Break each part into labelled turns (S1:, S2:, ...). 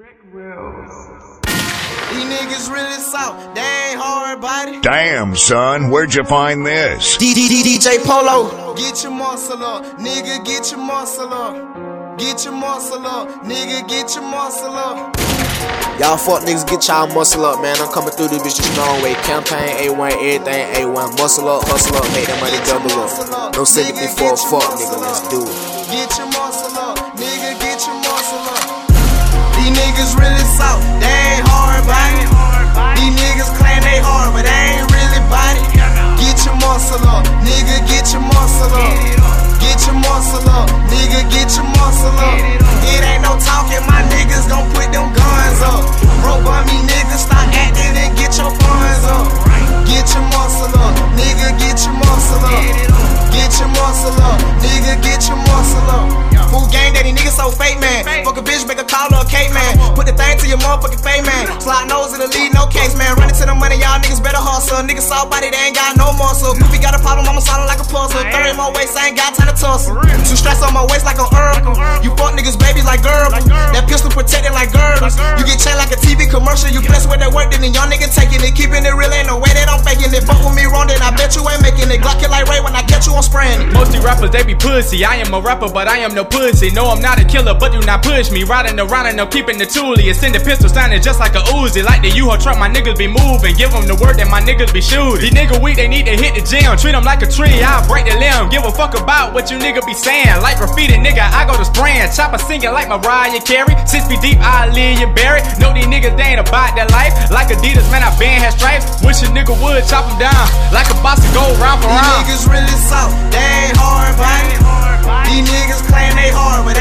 S1: These niggas really soft, they ain't hard body.
S2: Damn, son, where'd you find this?
S1: DJ Polo. Get your muscle up, nigga, get your muscle up. Get your muscle up, nigga, get your muscle up.
S3: Y'all fuck niggas get y'all muscle up, man. I'm coming through this bitch the strong way. Campaign A1, everything A1. Muscle up, hustle up, make that money double up. No sympathy for a fuck, nigga. Let's do it.
S1: Get your muscle up, nigga, get your muscle up. Really your motherfucking face, man. Slide nose in the lead, no case, man. Running to the money, y'all niggas better hustle. Niggas soft body, they ain't got no muscle. Goofy got a problem, I'ma solid like a puzzle. 30 my waist, I ain't got time to tussle. Two straps on my waist like a Urkel. You fuck niggas, babies like Gerbil. That pistol protected like girdles. You get chained like a TV commercial. You blessed with that work, then y'all niggas taking it. Keeping it real, ain't no way that I'm faking it. Fuck with me wrong, then I bet you ain't making it. Glock it like Ray when I you on spraying it.
S4: Most these rappers, they be pussy. I am a rapper, but I am no pussy. No, I'm not a killer, but do not push me. Riding around and no keeping the toolie. It's in the pistol standing just like a Uzi. Like the U-Haul truck, my niggas be moving. Give them the word that my niggas be shooting. These niggas weak, they need to hit the gym. Treat them like a tree, I'll break the limb. Give a fuck about what you nigga be saying. Like graffiti, nigga, I go to spraying. Chopper singing like Mariah Carey. Six feet deep, I leave you buried. Know these niggas, they ain't about that life. Like Adidas, man, I been had stripes. Wish a nigga would chop them down. Like a boss to go round for
S1: These
S4: round.
S1: niggas really soft, they ain't hard body. These niggas claim they hard, but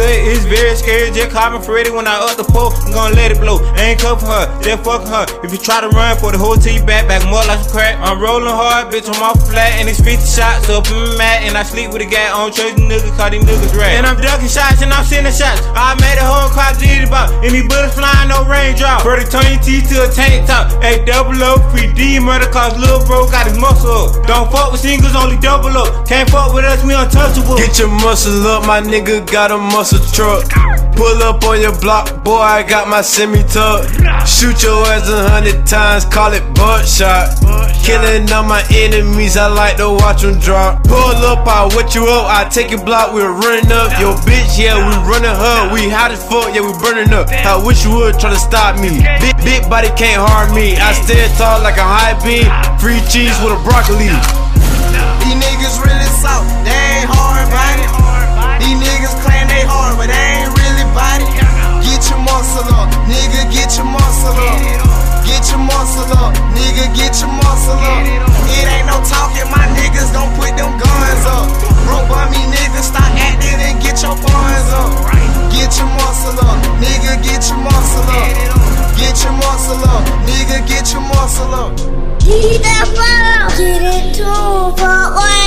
S5: cut, it's very scary. Just call me Freddy when I up the pole. I'm gonna let it blow. Ain't cuffing her, just fucking her. If you try to run for the whole team back, back more like some crack. I'm rolling hard, bitch, I'm off flat. And it's 50 shots up in my mat. And I sleep with a guy on church niggas, call these niggas rat. And I'm ducking shots and I'm sending shots. I made And bullets flying, no raindrop. Brody turn your teeth to a tank top. A double up, free D murder cause little bro got his muscle up. Don't fuck with singles, only double up. Can't fuck with us, we untouchable.
S6: Get your muscle up, my nigga got a muscle truck. Pull up on your block, boy, I got my semi tuck. Shoot your ass a hundred times, call it butt shot. Killing all my enemies, I like to watch them drop. Pull up, I wet you up, I take your block, we're running up. Yo, bitch, yeah, we running her. We hot as fuck, yeah, we burning up. I wish you would try to stop me. Big, big body can't harm me. I stand tall like a high beam. Free cheese with a broccoli.
S1: These niggas really soft, nigga,
S7: get it too far